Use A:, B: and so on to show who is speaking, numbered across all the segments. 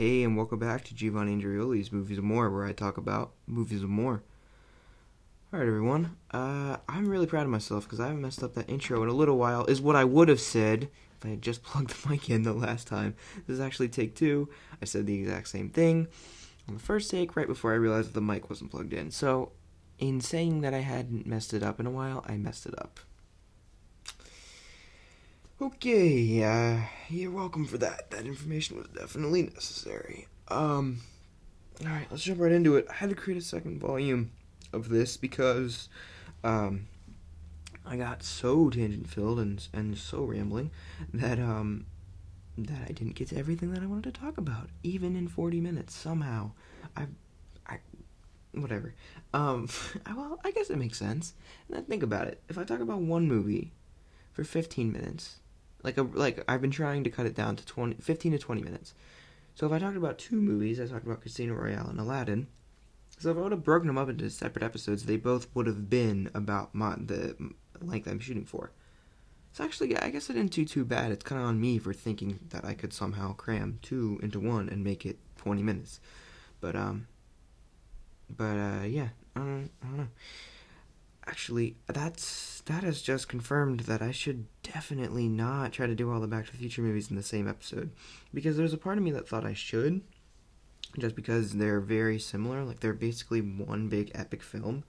A: Hey, and welcome back to Giovanni Andrioli's Movies and More, where I talk about movies of more. Alright, everyone. Uh, I'm really proud of myself because I haven't messed up that intro in a little while, is what I would have said if I had just plugged the mic in the last time. This is actually take two. I said the exact same thing on the first take right before I realized that the mic wasn't plugged in. So, in saying that I hadn't messed it up in a while, I messed it up. Okay, uh, you're welcome for that. That information was definitely necessary. Um, alright, let's jump right into it. I had to create a second volume of this because, um, I got so tangent filled and, and so rambling that, um, that I didn't get to everything that I wanted to talk about, even in 40 minutes, somehow. I, I, whatever. Um, well, I guess it makes sense. And then think about it. If I talk about one movie for 15 minutes, like a like I've been trying to cut it down to 20, 15 to 20 minutes. So if I talked about two movies, I talked about Casino Royale and Aladdin. So if I would have broken them up into separate episodes, they both would have been about my, the length I'm shooting for. So actually, I guess I didn't do too bad. It's kind of on me for thinking that I could somehow cram two into one and make it 20 minutes. But um, but uh, yeah, I don't, I don't know actually that's that has just confirmed that I should definitely not try to do all the Back to the Future movies in the same episode. Because there's a part of me that thought I should just because they're very similar. Like they're basically one big epic film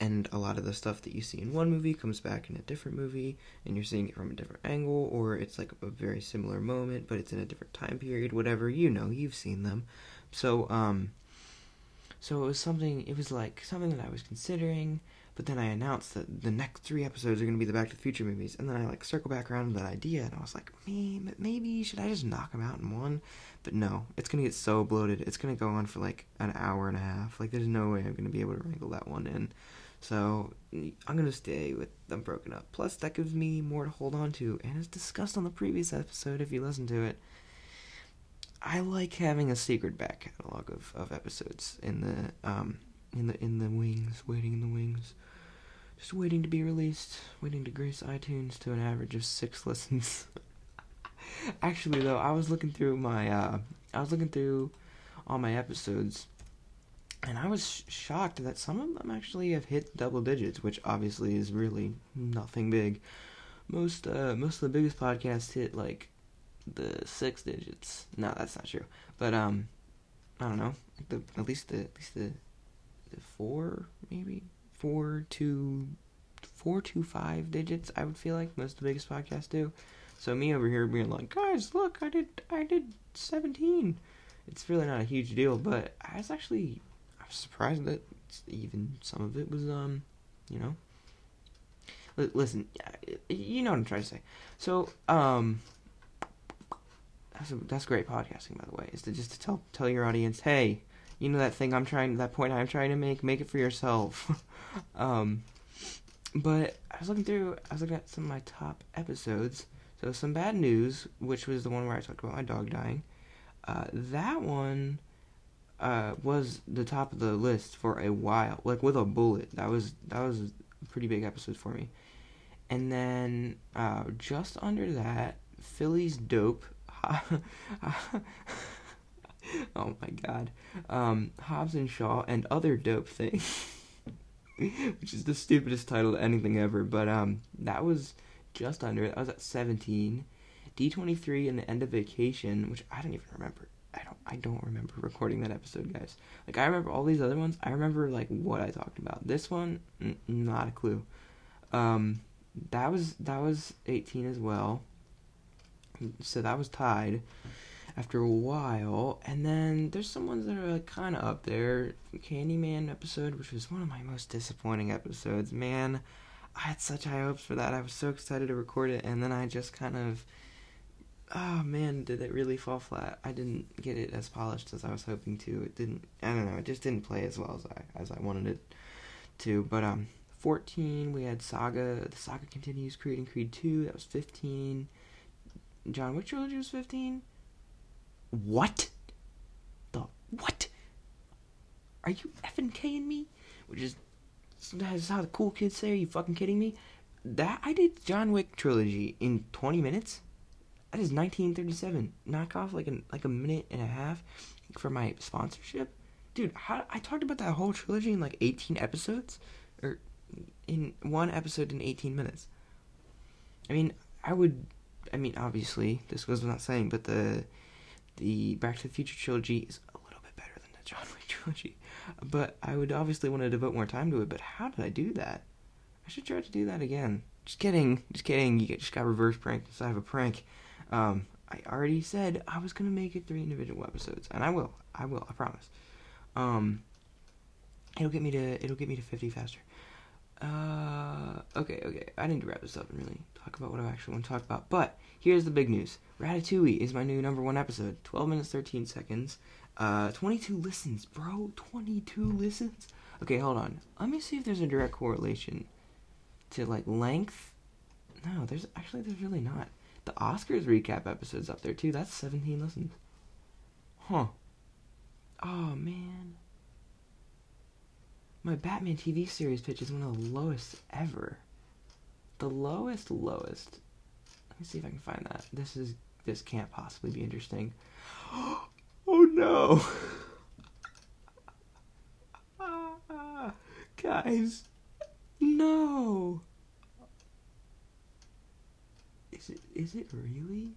A: and a lot of the stuff that you see in one movie comes back in a different movie and you're seeing it from a different angle or it's like a very similar moment but it's in a different time period whatever. You know you've seen them. So um so it was something it was like something that I was considering but then I announced that the next three episodes are going to be the Back to the Future movies, and then I like circle back around to that idea, and I was like, man, maybe should I just knock them out in one? But no, it's going to get so bloated. It's going to go on for like an hour and a half. Like, there's no way I'm going to be able to wrangle that one in. So I'm going to stay with them broken up. Plus, that gives me more to hold on to, and as discussed on the previous episode, if you listen to it. I like having a secret back catalog of, of episodes in the um in the in the wings, waiting in the wings just waiting to be released, waiting to grace iTunes to an average of six listens. Actually, though, I was looking through my, uh, I was looking through all my episodes, and I was sh- shocked that some of them actually have hit double digits, which obviously is really nothing big. Most, uh, most of the biggest podcasts hit like the six digits. No, that's not true. But um, I don't know. The at least the at least the the four maybe four to four to five digits. I would feel like most of the biggest podcasts do. So me over here being like, guys, look, I did, I did seventeen. It's really not a huge deal, but I was actually, I was surprised that even some of it was, um, you know. L- listen, you know what I'm trying to say. So, um, that's a, that's great podcasting, by the way. Is to just to tell tell your audience, hey, you know that thing I'm trying, that point I'm trying to make, make it for yourself. um, but I was looking through, I was looking at some of my top episodes. So some bad news, which was the one where I talked about my dog dying. Uh, that one uh, was the top of the list for a while, like with a bullet. That was that was a pretty big episode for me. And then uh, just under that, Philly's dope. oh my god. Um, Hobbs and Shaw and other dope things. Which is the stupidest title to anything ever, but um, that was just under. That was at seventeen. D twenty three and the end of vacation, which I don't even remember. I don't. I don't remember recording that episode, guys. Like I remember all these other ones. I remember like what I talked about. This one, n- not a clue. Um, that was that was eighteen as well. So that was tied after a while. And then there's some ones that are kind of up there. Candyman episode, which was one of my most disappointing episodes. Man, I had such high hopes for that. I was so excited to record it, and then I just kind of. Oh man, did it really fall flat? I didn't get it as polished as I was hoping to. It didn't. I don't know. It just didn't play as well as I as I wanted it to. But um, 14 we had Saga. The Saga continues. Creed and Creed 2. That was 15. John Wick trilogy was 15. What? The what? Are you effing kidding me? Which is that's how the cool kids say. Are you fucking kidding me? That I did John Wick trilogy in 20 minutes. That is 1937. Knock off like a like a minute and a half for my sponsorship, dude. How I talked about that whole trilogy in like 18 episodes, or in one episode in 18 minutes. I mean, I would. I mean, obviously, this goes without saying, but the the Back to the Future trilogy is a little bit better than the John Wick trilogy. But I would obviously want to devote more time to it. But how did I do that? I should try to do that again. Just kidding. Just kidding. You just got reverse pranked inside of a prank. Um, I already said I was gonna make it three individual episodes, and I will. I will. I promise. Um, it'll get me to it'll get me to fifty faster. Uh, okay, okay. I need to wrap this up and really talk about what I actually want to talk about. But here's the big news: Ratatouille is my new number one episode. Twelve minutes thirteen seconds. Uh, twenty-two listens, bro. Twenty-two listens. Okay, hold on. Let me see if there's a direct correlation to like length. No, there's actually there's really not. The Oscars recap episode's up there too. That's 17 listens. Huh. Oh man. My Batman TV series pitch is one of the lowest ever. The lowest, lowest. Let me see if I can find that. This is this can't possibly be interesting. Oh no. Guys. No. Is it is it really?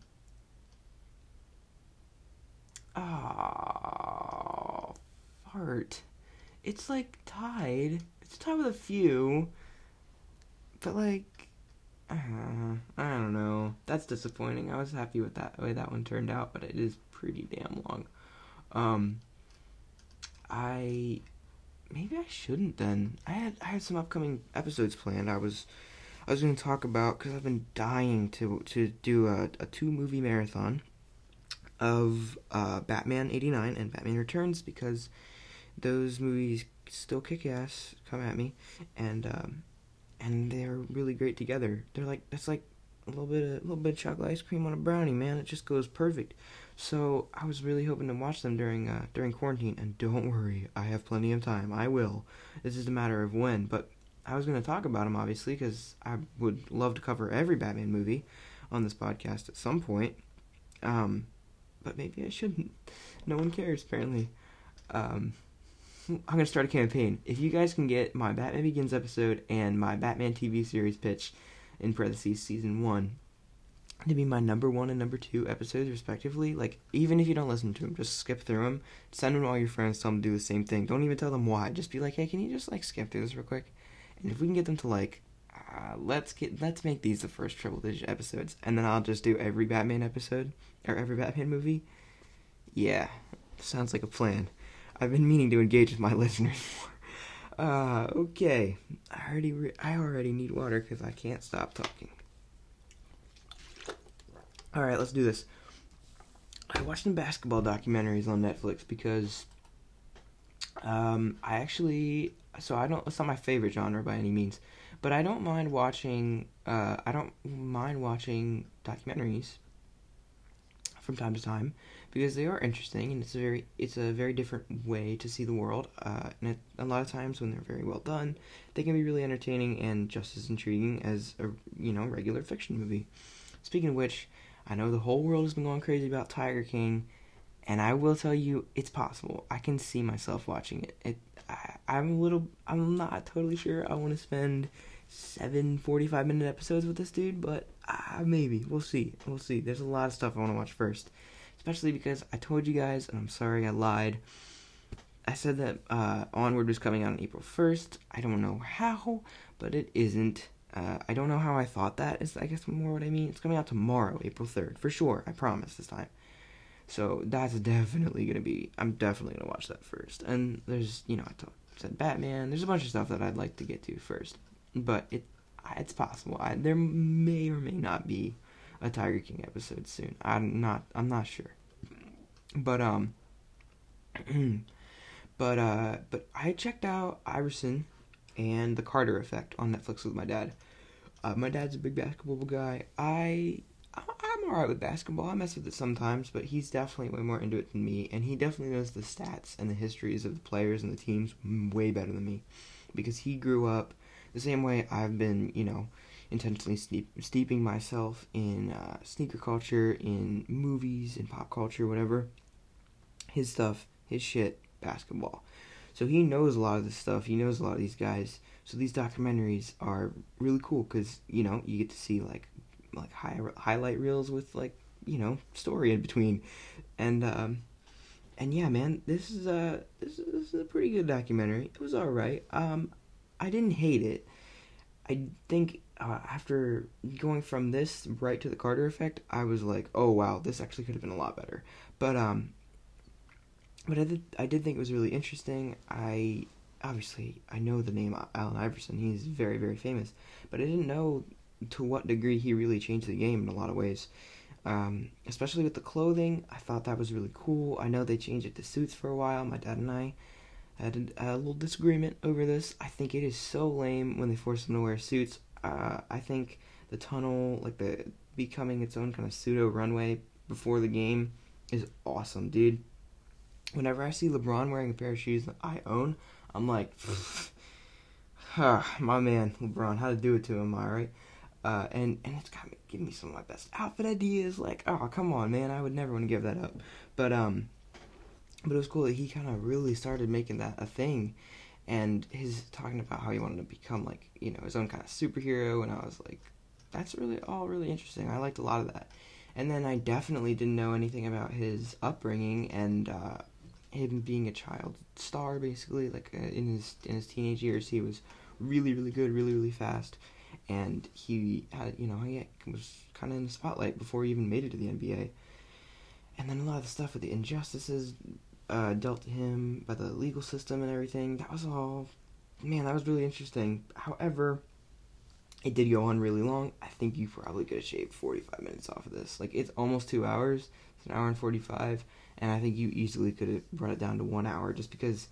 A: Oh, fart. It's like tied. It's tied with a few. But like uh, I don't know. That's disappointing. I was happy with that way that one turned out, but it is pretty damn long. Um I maybe I shouldn't then. I had I had some upcoming episodes planned. I was I was going to talk about because I've been dying to to do a, a two movie marathon of uh, Batman '89 and Batman Returns because those movies still kick ass. Come at me, and um, and they're really great together. They're like that's like a little bit of, a little bit of chocolate ice cream on a brownie, man. It just goes perfect. So I was really hoping to watch them during uh, during quarantine, and don't worry, I have plenty of time. I will. This is a matter of when, but I was going to talk about them, obviously, because I would love to cover every Batman movie on this podcast at some point. Um, but maybe I shouldn't. No one cares, apparently. Um, I'm to start a campaign. If you guys can get my Batman Begins episode and my Batman TV series pitch, in parentheses, season one, to be my number one and number two episodes, respectively, like, even if you don't listen to them, just skip through them. Send them to all your friends, tell them to do the same thing. Don't even tell them why. Just be like, hey, can you just, like, skip through this real quick? And if we can get them to like, uh, let's get let's make these the first triple digit episodes, and then I'll just do every Batman episode or every Batman movie. Yeah, sounds like a plan. I've been meaning to engage with my listeners more. Uh, okay. I already re- I already need water because I can't stop talking. All right, let's do this. I watched some basketball documentaries on Netflix because um, I actually so I don't. It's not my favorite genre by any means, but I don't mind watching. Uh, I don't mind watching documentaries from time to time because they are interesting and it's a very it's a very different way to see the world. Uh, and it, a lot of times when they're very well done, they can be really entertaining and just as intriguing as a you know regular fiction movie. Speaking of which, I know the whole world has been going crazy about Tiger King, and I will tell you it's possible. I can see myself watching it. It I, am a little, I'm not totally sure I want to spend seven 45 minute episodes with this dude, but uh, maybe. We'll see. We'll see. There's a lot of stuff I want to watch first. Especially because I told you guys, and I'm sorry I lied. I said that uh, Onward was coming out on April 1st. I don't know how, but it isn't. Uh, I don't know how I thought that is, I guess, more what I mean. It's coming out tomorrow, April 3rd, for sure. I promise this time. So that's definitely gonna be. I'm definitely gonna watch that first. And there's, you know, I said Batman. There's a bunch of stuff that I'd like to get to first, but it it's possible. I, there may or may not be a Tiger King episode soon. I'm not. I'm not sure. But um. but uh. But I checked out Iverson and the Carter Effect on Netflix with my dad. Uh, my dad's a big basketball guy. I I'm alright with basketball. I mess with it sometimes, but he's definitely way more into it than me, and he definitely knows the stats and the histories of the players and the teams way better than me, because he grew up the same way I've been, you know, intentionally steep, steeping myself in uh, sneaker culture, in movies, in pop culture, whatever. His stuff, his shit, basketball. So he knows a lot of this stuff. He knows a lot of these guys. So these documentaries are really cool because you know you get to see like like high, highlight reels with like you know story in between, and um, and yeah, man, this is a this is, this is a pretty good documentary. It was all right. Um, I didn't hate it. I think uh, after going from this right to the Carter effect, I was like, oh wow, this actually could have been a lot better. But um, but I did I did think it was really interesting. I obviously I know the name Allen Iverson. He's very very famous, but I didn't know to what degree he really changed the game in a lot of ways. Um, especially with the clothing, I thought that was really cool. I know they changed it to suits for a while. My dad and I had a, a little disagreement over this. I think it is so lame when they force them to wear suits. Uh, I think the tunnel, like the becoming its own kind of pseudo runway before the game, is awesome, dude. Whenever I see LeBron wearing a pair of shoes that I own, I'm like, ah, my man, LeBron, how to do it to him, alright? Uh, and and it's got me giving me some of my best outfit ideas. Like, oh come on, man, I would never want to give that up. But um, but it was cool that he kind of really started making that a thing, and his talking about how he wanted to become like you know his own kind of superhero. And I was like, that's really all really interesting. I liked a lot of that. And then I definitely didn't know anything about his upbringing and uh, him being a child star, basically. Like uh, in his in his teenage years, he was really really good, really really fast and he had you know he was kind of in the spotlight before he even made it to the NBA. And then a lot of the stuff with the injustices uh, dealt to him by the legal system and everything. That was all, man, that was really interesting. However, it did go on really long. I think you probably could have shaved 45 minutes off of this. Like, it's almost two hours. It's an hour and 45. And I think you easily could have brought it down to one hour just because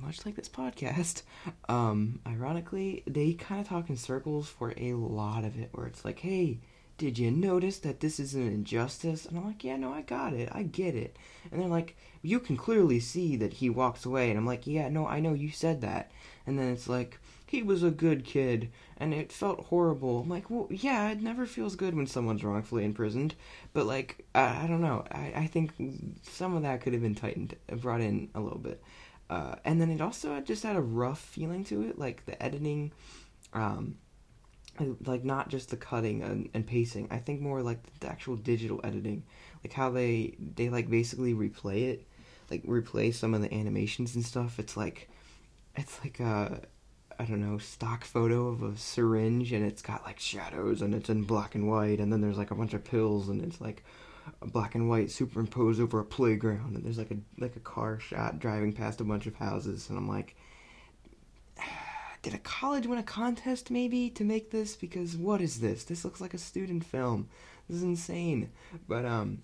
A: much like this podcast, um, ironically, they kind of talk in circles for a lot of it, where it's like, hey, did you notice that this is an injustice? And I'm like, yeah, no, I got it. I get it. And they're like, you can clearly see that he walks away. And I'm like, yeah, no, I know you said that. And then it's like, he was a good kid and it felt horrible. I'm like, well, yeah, it never feels good when someone's wrongfully imprisoned. But, like, I, I don't know. I, I think some of that could have been tightened, brought in a little bit. Uh, and then it also just had a rough feeling to it, like the editing, um, like not just the cutting and, and pacing. I think more like the actual digital editing, like how they they like basically replay it, like replay some of the animations and stuff. It's like, it's like a I don't know, stock photo of a syringe and it's got like shadows and it's in black and white and then there's like a bunch of pills and it's like black and white superimposed over a playground and there's like a like a car shot driving past a bunch of houses and I'm like did a college win a contest maybe to make this? Because what is this? This looks like a student film. This is insane. But um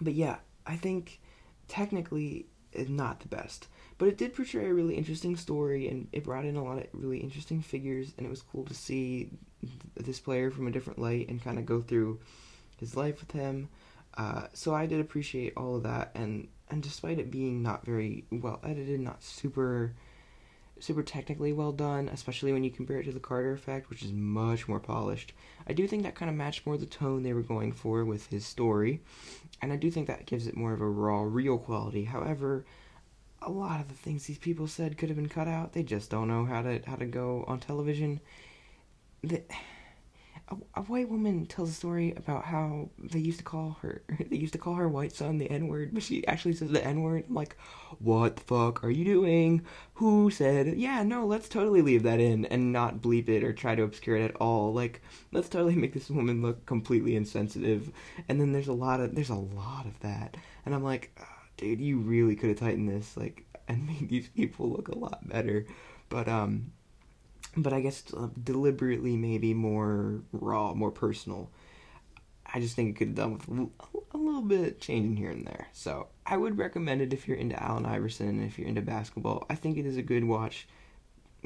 A: but yeah I think technically not the best. But it did portray a really interesting story and it brought in a lot of really interesting figures and it was cool to see this player from a different light and kind of go through his life with him. Uh, so I did appreciate all of that, and and despite it being not very well edited, not super super technically well done, especially when you compare it to the Carter Effect, which is much more polished. I do think that kind of matched more the tone they were going for with his story, and I do think that gives it more of a raw, real quality. However, a lot of the things these people said could have been cut out. They just don't know how to how to go on television. The, a, a white woman tells a story about how they used to call her they used to call her white son the N word, but she actually says the N word. I'm like, what the fuck are you doing? Who said? Yeah, no, let's totally leave that in and not bleep it or try to obscure it at all. Like, let's totally make this woman look completely insensitive. And then there's a lot of there's a lot of that, and I'm like, oh, dude, you really could have tightened this like and made these people look a lot better. But um but I guess uh, deliberately maybe more raw, more personal. I just think it could have done with a little bit changing here and there. So I would recommend it if you're into Allen Iverson, and if you're into basketball. I think it is a good watch.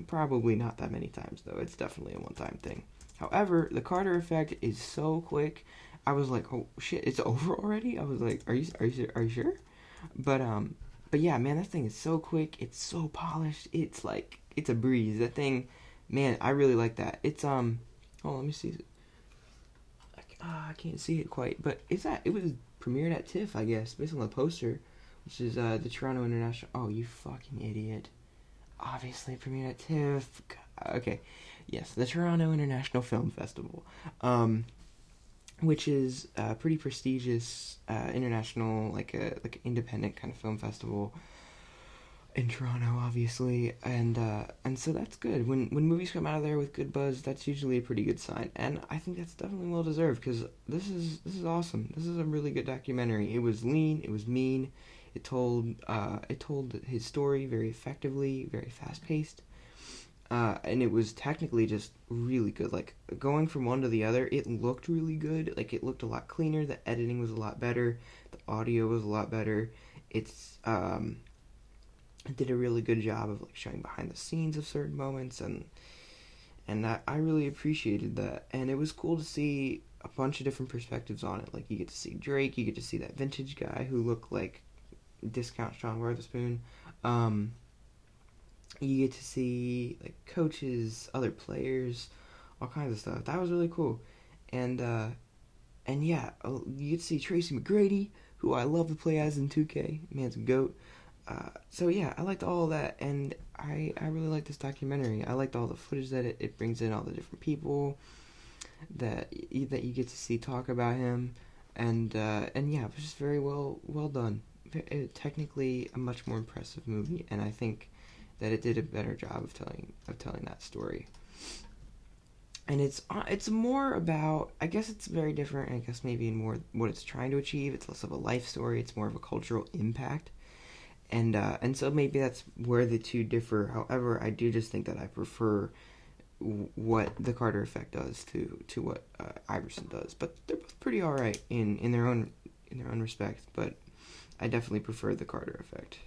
A: Probably not that many times though. It's definitely a one-time thing. However, the Carter effect is so quick. I was like, "Oh shit, it's over already." I was like, "Are you are you are you sure?" But um, but yeah, man, that thing is so quick. It's so polished. It's like it's a breeze. That thing man, I really like that. It's um, Oh, let me see. I, uh, I can't see it quite, but it's at it was premiered at TIFF, I guess, based on the poster, which is uh, the Toronto International. Oh, you fucking idiot! Obviously, premiered at TIFF. Okay, yes, the Toronto International Film Festival, um, which is a pretty prestigious uh, international, like a like independent kind of film festival in Toronto, obviously, and uh, and so that's good. When when movies come out of there with good buzz, that's usually a pretty good sign, and I think that's definitely well deserved because this is this is awesome. This is a really good documentary. It was lean, it was mean, it told uh, it told his story very effectively, very fast paced, uh, and it was technically just really good. Like going from one to the other, it looked really good. Like it looked a lot cleaner. The editing was a lot better. The audio was a lot better. It's um did a really good job of like showing behind the scenes of certain moments and and I, I really appreciated that. And it was cool to see a bunch of different perspectives on it. Like you get to see drake you get to see that vintage guy who looked like discount sean Wotherspoon. um you get to see like coaches other players all kinds of stuff. That was really cool. And uh and yeah uh, you get to see tracy mcgrady who i love to play as in 2k man's a goat uh, so yeah, I liked all that, and I I really like this documentary. I liked all the footage that it, it brings in, all the different people that that you get to see talk about him, and uh, and yeah, it was just very well well done. It, technically, a much more impressive movie, and I think that it did a better job of telling of telling that story. And it's uh, it's more about I guess it's very different. I guess maybe more what it's trying to achieve. It's less of a life story. It's more of a cultural impact and uh, and so maybe that's where the two differ. However, I do just think that I prefer what the Carter Effect does to to what uh, Iverson does. But they're both pretty all right in in their own in their own respect. But I definitely prefer the Carter Effect.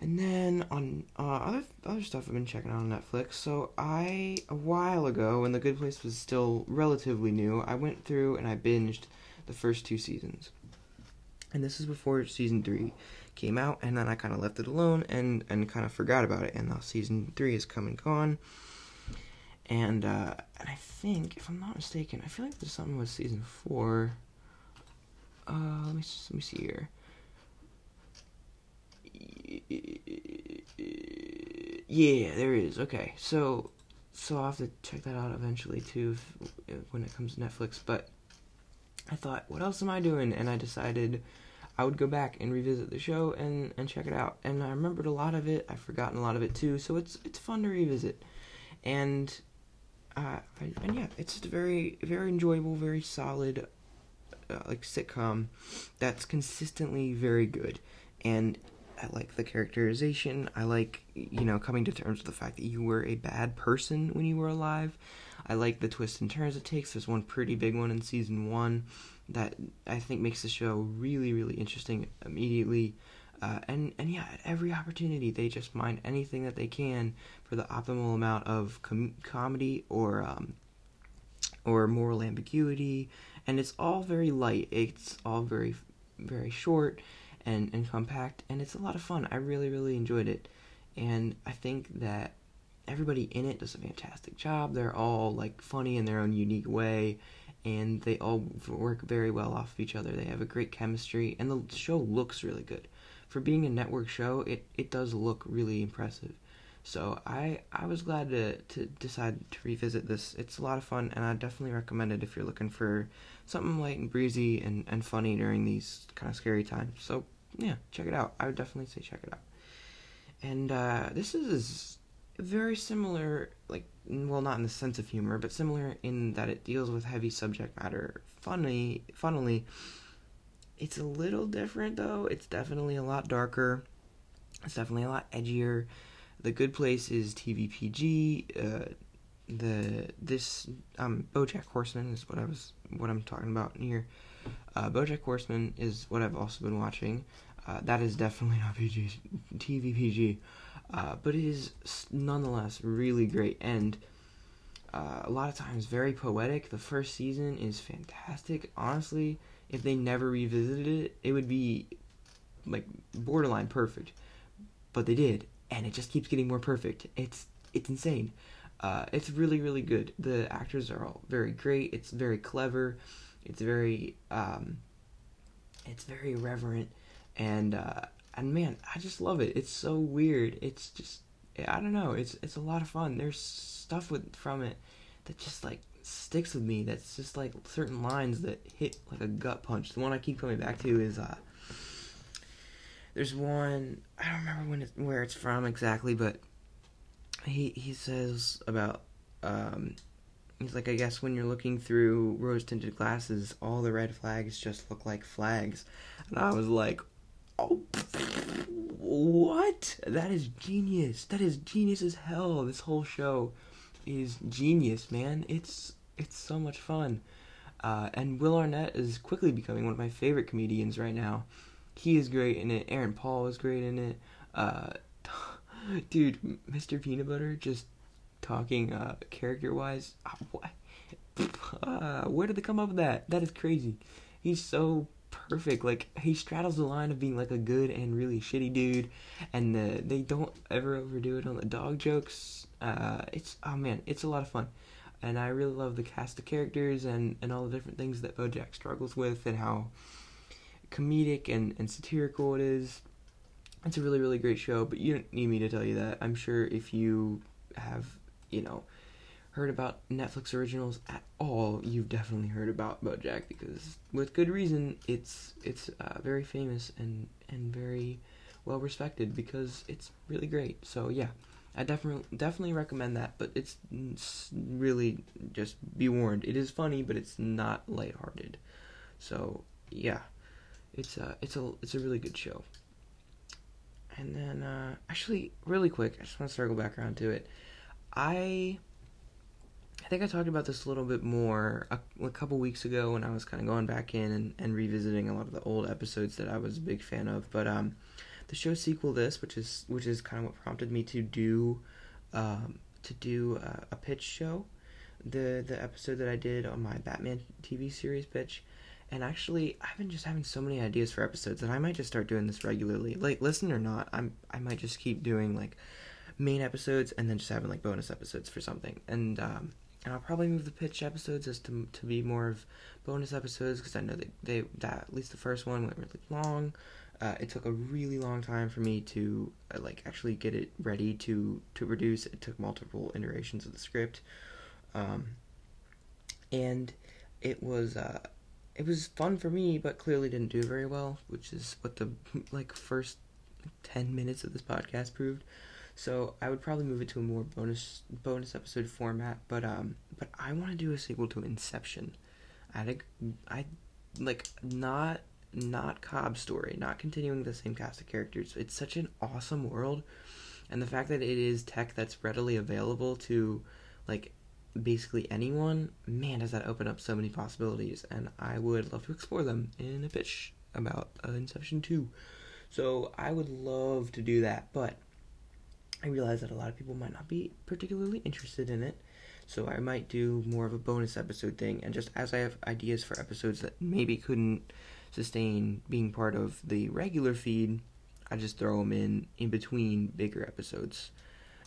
A: And then on uh, other other stuff I've been checking out on Netflix. So I a while ago when The Good Place was still relatively new, I went through and I binged the first two seasons and this is before season three came out and then i kind of left it alone and and kind of forgot about it and now season three has come and gone and uh and i think if i'm not mistaken i feel like there's something with season four. Uh let me let me see here. Yeah there is. Okay. So so i'll have to check that out eventually too if, when it comes to netflix but I thought, what else am I doing? And I decided I would go back and revisit the show and, and check it out. And I remembered a lot of it. I've forgotten a lot of it too, so it's it's fun to revisit. And uh, and yeah, it's just very very enjoyable, very solid, uh, like sitcom that's consistently very good. And I like the characterization. I like you know coming to terms with the fact that you were a bad person when you were alive I like the twists and turns it takes. There's one pretty big one in season one that I think makes the show really, really interesting immediately. Uh, and and yeah, at every opportunity they just mine anything that they can for the optimal amount of com- comedy or um, or moral ambiguity, and it's all very light. It's all very very short and and compact, and it's a lot of fun. I really really enjoyed it, and I think that everybody in it does a fantastic job. They're all like funny in their own unique way, and they all work very well off of each other. They have a great chemistry, and the show looks really good. For being a network show, it, it does look really impressive. So I I was glad to to decide to revisit this. It's a lot of fun, and I definitely recommend it if you're looking for something light and breezy and, and funny during these kind of scary times. So yeah, check it out. I would definitely say check it out. And uh, this is very similar, like, well, not in the sense of humor, but similar in that it deals with heavy subject matter. Funny, funnily, it's a little different though. It's definitely a lot darker. It's definitely a lot edgier. The Good Place is TVPG. Uh, the this um BoJack Horseman is what I was what I'm talking about here. Uh, BoJack Horseman is what I've also been watching. Uh, that is definitely not PG, TVPG. Uh, but it is nonetheless really great and uh, a lot of times very poetic. The first season is fantastic. Honestly, if they never revisited it, it would be like borderline perfect. But they did, and it just keeps getting more perfect. It's it's insane. Uh, it's really really good. The actors are all very great. It's very clever. It's very um, it's very reverent, and uh, and man, I just love it. It's so weird. It's just I don't know. It's it's a lot of fun. There's stuff with from it that just like sticks with me. That's just like certain lines that hit like a gut punch. The one I keep coming back to is uh there's one I don't remember when it, where it's from exactly, but he he says about um he's like I guess when you're looking through rose tinted glasses, all the red flags just look like flags. And I was like, "Oh, what? That is genius. That is genius as hell. This whole show is genius, man. It's it's so much fun. Uh, and Will Arnett is quickly becoming one of my favorite comedians right now. He is great in it. Aaron Paul is great in it. Uh, dude, Mr. Peanut Butter just talking uh, character wise. Uh, what? Uh, where did they come up with that? That is crazy. He's so perfect. Like he straddles the line of being like a good and really shitty dude, and the, they don't ever overdo it on the dog jokes. Uh, it's oh man, it's a lot of fun, and I really love the cast of characters and and all the different things that BoJack struggles with and how comedic and and satirical it is. It's a really really great show, but you don't need me to tell you that. I'm sure if you have you know heard about Netflix originals at all, you've definitely heard about BoJack because, with good reason, it's it's uh, very famous and and very well respected because it's really great. So yeah, I definitely definitely recommend that. But it's, it's really just be warned, it is funny, but it's not lighthearted. So yeah, it's a it's a it's a really good show. And then uh, actually, really quick, I just want to circle back around to it. I I think I talked about this a little bit more a, a couple weeks ago when I was kind of going back in and, and revisiting a lot of the old episodes that I was a big fan of. But um, the show sequel this, which is which is kind of what prompted me to do um, to do a, a pitch show, the the episode that I did on my Batman TV series pitch. And actually, I've been just having so many ideas for episodes that I might just start doing this regularly. Like, listen or not, I'm I might just keep doing like main episodes and then just having like bonus episodes for something. And um, and I'll probably move the pitch episodes as to to be more of bonus episodes because I know that they that at least the first one went really long. Uh, it took a really long time for me to uh, like actually get it ready to to produce. It took multiple iterations of the script, um, and it was uh, it was fun for me, but clearly didn't do very well, which is what the like first ten minutes of this podcast proved. So I would probably move it to a more bonus bonus episode format, but um, but I want to do a sequel to Inception. I I like not not Cobb story, not continuing the same cast of characters. It's such an awesome world, and the fact that it is tech that's readily available to like basically anyone, man, does that open up so many possibilities, and I would love to explore them in a pitch about uh, Inception 2. So I would love to do that, but I realize that a lot of people might not be particularly interested in it, so I might do more of a bonus episode thing. And just as I have ideas for episodes that maybe couldn't sustain being part of the regular feed, I just throw them in in between bigger episodes,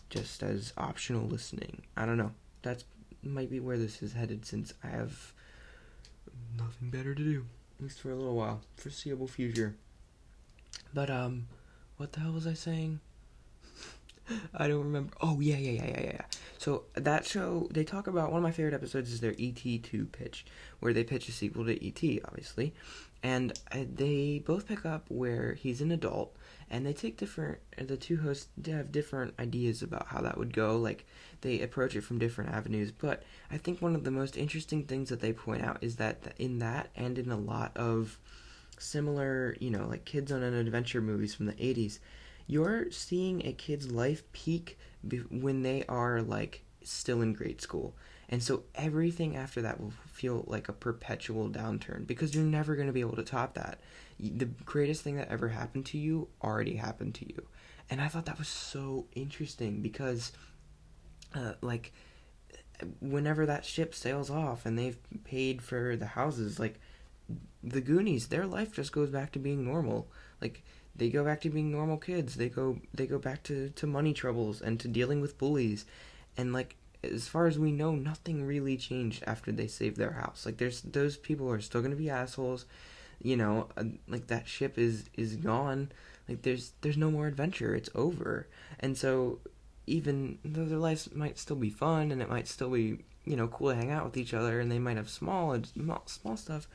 A: just as optional listening. I don't know. That's might be where this is headed since I have nothing better to do, at least for a little while, foreseeable future. But um, what the hell was I saying? I don't remember. Oh yeah, yeah, yeah, yeah, yeah. Yeah. So that show, they talk about one of my favorite episodes is their ET2 pitch, where they pitch a sequel to ET, obviously, and uh, they both pick up where he's an adult, and they take different. The two hosts have different ideas about how that would go. Like they approach it from different avenues. But I think one of the most interesting things that they point out is that in that and in a lot of similar, you know, like kids on an adventure movies from the 80s, you're seeing a kid's life peak be- when they are like still in grade school. And so everything after that will feel like a perpetual downturn because you're never going to be able to top that. The greatest thing that ever happened to you already happened to you. And I thought that was so interesting because, uh, like, whenever that ship sails off and they've paid for the houses, like, the Goonies, their life just goes back to being normal. Like, they go back to being normal kids. They go they go back to, to money troubles and to dealing with bullies. And like as far as we know, nothing really changed after they saved their house. Like there's those people are still gonna be assholes. You know, uh, like that ship is is gone. Like there's there's no more adventure. It's over. And so even though their lives might still be fun and it might still be you know cool to hang out with each other and they might have small small stuff,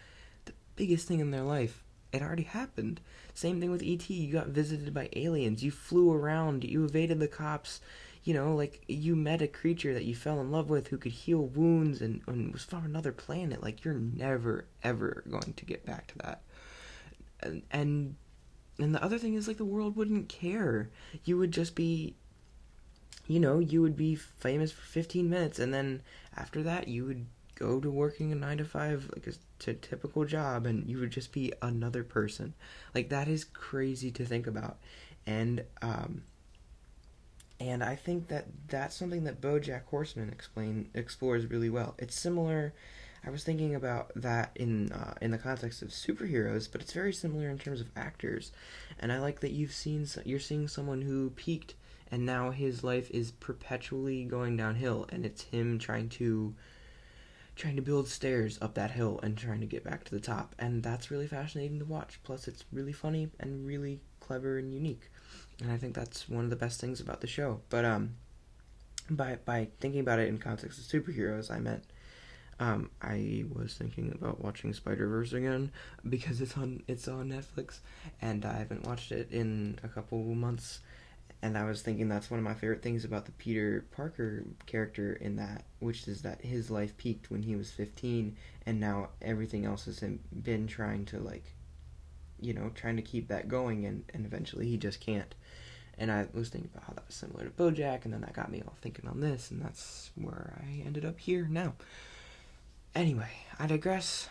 A: the biggest thing in their life it already happened. Same thing with ET. You got visited by aliens. You flew around. You evaded the cops you know, like you met a creature that you fell in love with who could heal wounds and, and was from another planet. Like you're never ever going to get back to that. And and and the other thing is like the world wouldn't care. You would just be you know, you would be famous for 15 minutes and then after that you would go to working a 9 to 5 like a, a typical job and you would just be another person. Like that is crazy to think about. And um and I think that that's something that BoJack Horseman explain explores really well. It's similar. I was thinking about that in uh, in the context of superheroes, but it's very similar in terms of actors. And I like that you've seen you're seeing someone who peaked and now his life is perpetually going downhill, and it's him trying to trying to build stairs up that hill and trying to get back to the top. And that's really fascinating to watch. Plus, it's really funny and really clever and unique and I think that's one of the best things about the show. But um, by by thinking about it in context of superheroes, I meant um, I was thinking about watching Spider Verse again because it's on it's on Netflix, and I haven't watched it in a couple months. And I was thinking that's one of my favorite things about the Peter Parker character in that, which is that his life peaked when he was 15, and now everything else has been trying to like, you know, trying to keep that going, and and eventually he just can't. And I was thinking about how that was similar to Bojack, and then that got me all thinking on this, and that's where I ended up here now. Anyway, I digress.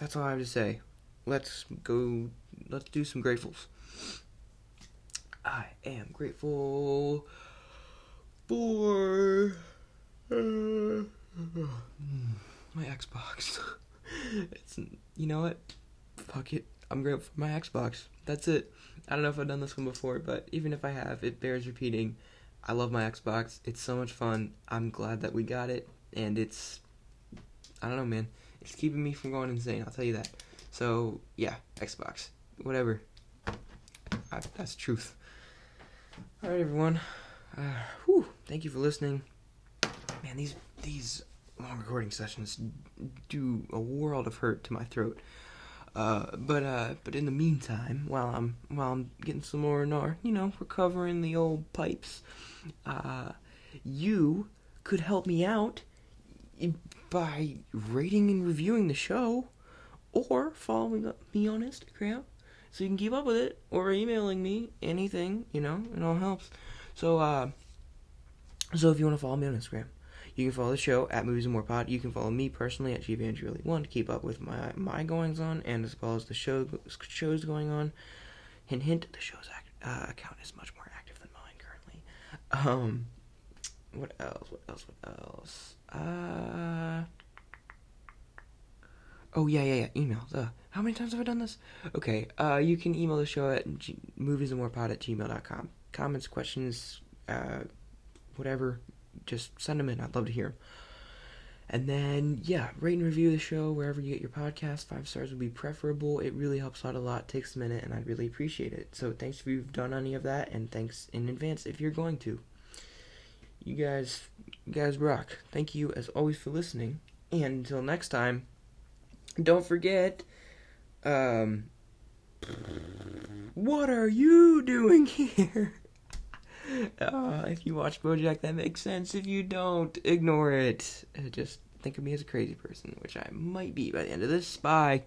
A: That's all I have to say. Let's go. Let's do some gratefuls. I am grateful for uh, my Xbox. it's you know what? Fuck it. I'm grateful for my Xbox. That's it. I don't know if I've done this one before, but even if I have, it bears repeating. I love my Xbox. It's so much fun. I'm glad that we got it, and it's I don't know, man. It's keeping me from going insane. I'll tell you that. So yeah, Xbox, whatever. I, that's truth. All right, everyone. Uh, whew, thank you for listening. Man, these these long recording sessions do a world of hurt to my throat. Uh, but uh, but in the meantime, while I'm while I'm getting some more NAR, you know, recovering the old pipes, uh, you could help me out by rating and reviewing the show, or following me on Instagram, so you can keep up with it, or emailing me anything, you know, it all helps. So uh, so if you want to follow me on Instagram, you can follow the show at Movies and More Pod. You can follow me personally at GVandrew1 to keep up with my my goings on and as well as the show shows going on. Hint, hint. The show's act, uh, account is much more active than mine currently. Um, what else? What else? What else? Uh. Oh yeah, yeah, yeah. Emails. Uh, how many times have I done this? Okay. Uh, you can email the show at g- moviesandmorepod at gmail.com. Comments, questions, uh, whatever just send them in. I'd love to hear them. And then, yeah, rate and review the show wherever you get your podcast. Five stars would be preferable. It really helps out a lot. Takes a minute, and I'd really appreciate it. So, thanks if you've done any of that, and thanks in advance if you're going to. You guys, you guys rock. Thank you as always for listening. And until next time, don't forget, um, what are you doing here? uh, if you watch BoJack, that makes sense. If you don't, ignore it. Uh, just think of me as a crazy person, which I might be by the end of this. Bye.